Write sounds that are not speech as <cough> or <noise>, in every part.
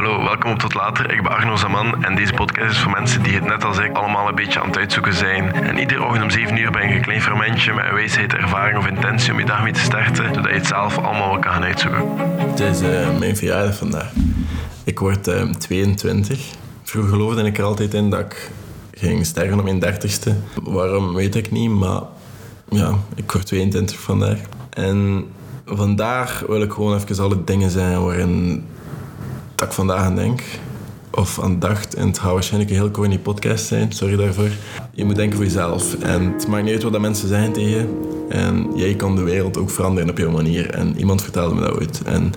Hallo, welkom op Tot Later. Ik ben Arno Zaman en deze podcast is voor mensen die het net als ik allemaal een beetje aan het uitzoeken zijn. En iedere ochtend om 7 uur ben ik een klein fermentje met een wijsheid, ervaring of intentie om je dag mee te starten, zodat je het zelf allemaal wel kan gaan uitzoeken. Het is uh, mijn verjaardag vandaag. Ik word uh, 22. Vroeger geloofde ik er altijd in dat ik ging sterven op mijn 30ste. Waarom weet ik niet, maar ja, ik word 22 vandaag. En vandaag wil ik gewoon even alle dingen zijn waarin dat ik vandaag aan denk. Of aan dacht. En het gaat waarschijnlijk een heel corny podcast zijn. Sorry daarvoor. Je moet denken voor jezelf. En het maakt niet uit wat mensen zeggen tegen je. En jij kan de wereld ook veranderen op jouw manier. En iemand vertelde me dat ooit. En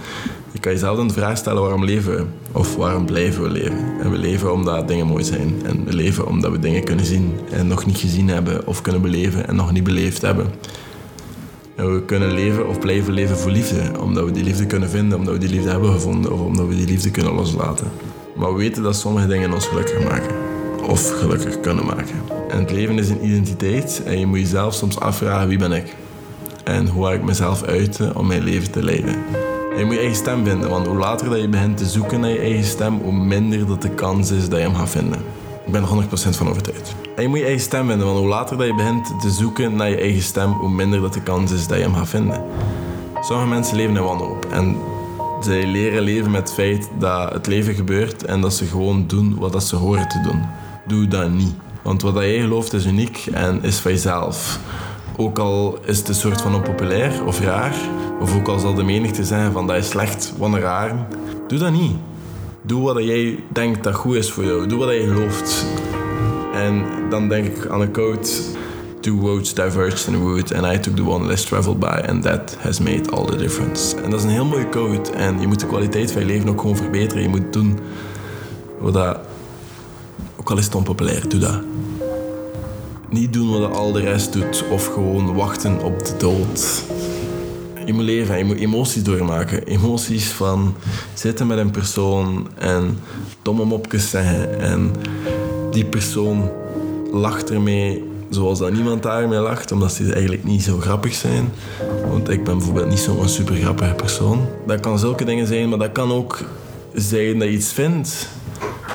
je kan jezelf dan de vraag stellen waarom leven we? Of waarom blijven we leven? En we leven omdat dingen mooi zijn. En we leven omdat we dingen kunnen zien en nog niet gezien hebben. Of kunnen beleven en nog niet beleefd hebben. En we kunnen leven of blijven leven voor liefde. Omdat we die liefde kunnen vinden, omdat we die liefde hebben gevonden of omdat we die liefde kunnen loslaten. Maar we weten dat sommige dingen ons gelukkig maken. Of gelukkig kunnen maken. En het leven is een identiteit en je moet jezelf soms afvragen wie ben ik? En hoe ga ik mezelf uiten om mijn leven te leiden? En je moet je eigen stem vinden, want hoe later dat je begint te zoeken naar je eigen stem, hoe minder dat de kans is dat je hem gaat vinden. Ik ben er 100% van overtuigd. En je moet je eigen stem vinden, want hoe later dat je begint te zoeken naar je eigen stem, hoe minder dat de kans is dat je hem gaat vinden. Sommige mensen leven in wanhoop en zij leren leven met het feit dat het leven gebeurt en dat ze gewoon doen wat dat ze horen te doen. Doe dat niet. Want wat jij gelooft is uniek en is van jezelf. Ook al is het een soort van onpopulair of raar, of ook al zal de menigte zeggen van dat is slecht, wat een raar, doe dat niet. Doe wat jij denkt dat goed is voor jou. Doe wat jij gelooft. En dan denk ik aan een quote. Two roads diverged in the wood and I took the one less traveled by and that has made all the difference. En dat is een heel mooie quote en je moet de kwaliteit van je leven ook gewoon verbeteren. Je moet doen wat dat, ook al is het onpopulair, doe dat. Niet doen wat al de rest doet of gewoon wachten op de dood. Je moet leven, je moet emoties doormaken. Emoties van zitten met een persoon en domme mopjes zeggen en die persoon lacht ermee zoals dat niemand daarmee lacht, omdat ze eigenlijk niet zo grappig zijn. Want ik ben bijvoorbeeld niet zo'n super grappige persoon. Dat kan zulke dingen zijn, maar dat kan ook zijn dat je iets vindt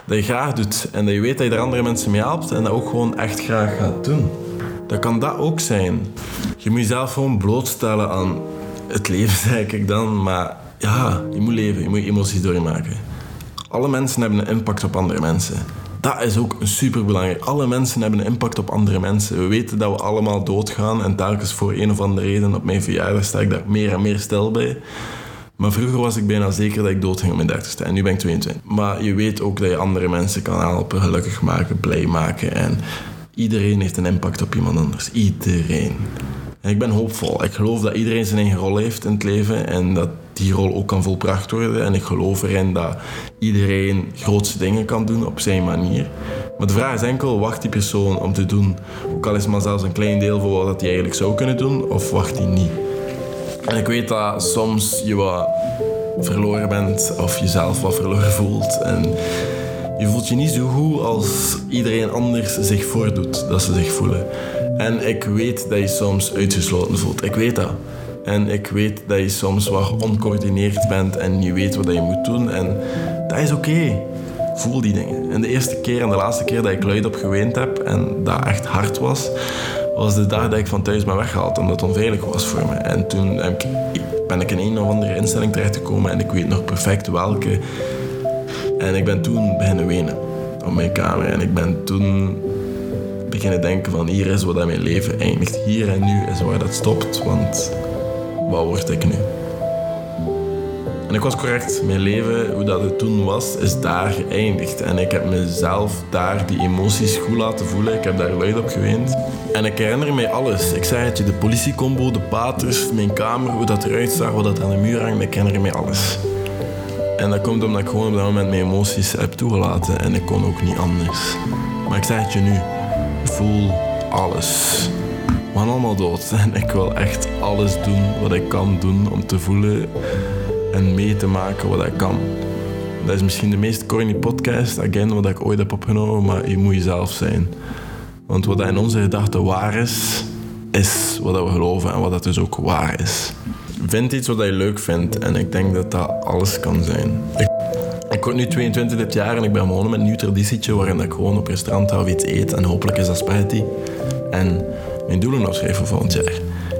dat je graag doet en dat je weet dat je er andere mensen mee helpt en dat ook gewoon echt graag gaat doen. Dat kan dat ook zijn. Je moet jezelf gewoon blootstellen aan het leven, <laughs> zeg ik dan, maar ja, je moet leven, je moet emoties doormaken. Alle mensen hebben een impact op andere mensen dat is ook super belangrijk. Alle mensen hebben een impact op andere mensen. We weten dat we allemaal doodgaan en telkens voor een of andere reden op mijn verjaardag sta ik daar meer en meer stil bij. Maar vroeger was ik bijna zeker dat ik doodging op mijn dertigste en nu ben ik 22. Maar je weet ook dat je andere mensen kan helpen, gelukkig maken, blij maken. En iedereen heeft een impact op iemand anders. Iedereen. Ik ben hoopvol. Ik geloof dat iedereen zijn eigen rol heeft in het leven en dat die rol ook kan volbracht worden. En ik geloof erin dat iedereen grootste dingen kan doen op zijn manier. Maar de vraag is enkel, wacht die persoon om te doen, ook al is maar zelfs een klein deel voor wat hij eigenlijk zou kunnen doen, of wacht hij niet? En ik weet dat soms je wat verloren bent of jezelf wat verloren voelt. En je voelt je niet zo goed als iedereen anders zich voordoet dat ze zich voelen. En ik weet dat je soms uitgesloten voelt. Ik weet dat. En ik weet dat je soms wat oncoördineerd bent en je weet wat je moet doen. En dat is oké. Voel die dingen. En de eerste keer en de laatste keer dat ik luid op geweend heb en dat echt hard was, was de dag dat ik van thuis ben weggehaald, omdat het onveilig was voor me. En toen ben ik in een of andere instelling terechtgekomen en ik weet nog perfect welke. En ik ben toen beginnen wenen op mijn kamer. En ik ben toen beginnen denken van hier is wat mijn leven eindigt. Hier en nu is waar dat stopt, want wat word ik nu? En ik was correct. Mijn leven, hoe dat het toen was, is daar geëindigd. En ik heb mezelf daar die emoties goed laten voelen. Ik heb daar luid op geweend. En ik herinner me alles. Ik zei het je, de politiecombo, de paters, mijn kamer, hoe dat eruit zag, wat dat aan de muur hangt. Ik herinner me alles. En dat komt omdat ik gewoon op dat moment mijn emoties heb toegelaten. En ik kon ook niet anders. Maar ik zei het je nu. Voel alles. We gaan allemaal dood. En ik wil echt alles doen wat ik kan doen om te voelen en mee te maken wat ik kan. Dat is misschien de meest corny podcast, again, wat ik ooit heb opgenomen, maar je moet jezelf zijn. Want wat in onze gedachten waar is, is wat we geloven en wat dat dus ook waar is. Vind iets wat je leuk vindt en ik denk dat dat alles kan zijn. Ik word nu 22 dit jaar en ik ben begonnen met een nieuw traditietje waarin ik gewoon op restaurant of iets eet. En hopelijk is dat spaghetti. En mijn doelen opschrijven voor volgend jaar.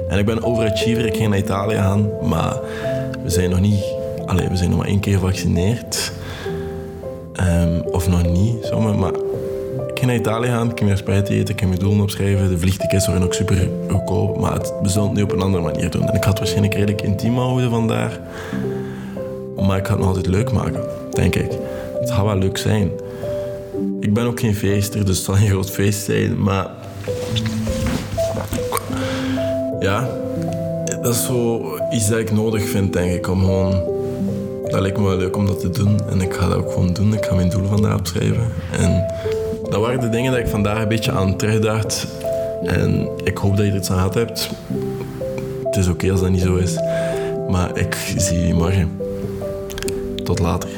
En ik ben overachiever, ik ging naar Italië gaan, maar we zijn nog niet... Allee, we zijn nog maar één keer gevaccineerd. Ehm, of nog niet, zomaar, maar... Ik ging naar Italië gaan, ik ging naar spaghetti eten, ik ging mijn doelen opschrijven. De vliegtickets waren ook super goedkoop, maar het, het nu op een andere manier doen. En ik het waarschijnlijk redelijk intiem houden vandaar. Maar ik ga het nog altijd leuk maken, denk ik. Het gaat wel leuk zijn. Ik ben ook geen feester, dus het zal een groot feest zijn, maar... Ja, dat is zo iets dat ik nodig vind, denk ik, om gewoon... Dat lijkt me wel leuk om dat te doen en ik ga dat ook gewoon doen. Ik ga mijn doelen vandaag opschrijven. En dat waren de dingen dat ik vandaag een beetje aan terugdacht. En ik hoop dat je er iets aan gehad hebt. Het is oké als dat niet zo is. Maar ik zie je morgen. Tot later.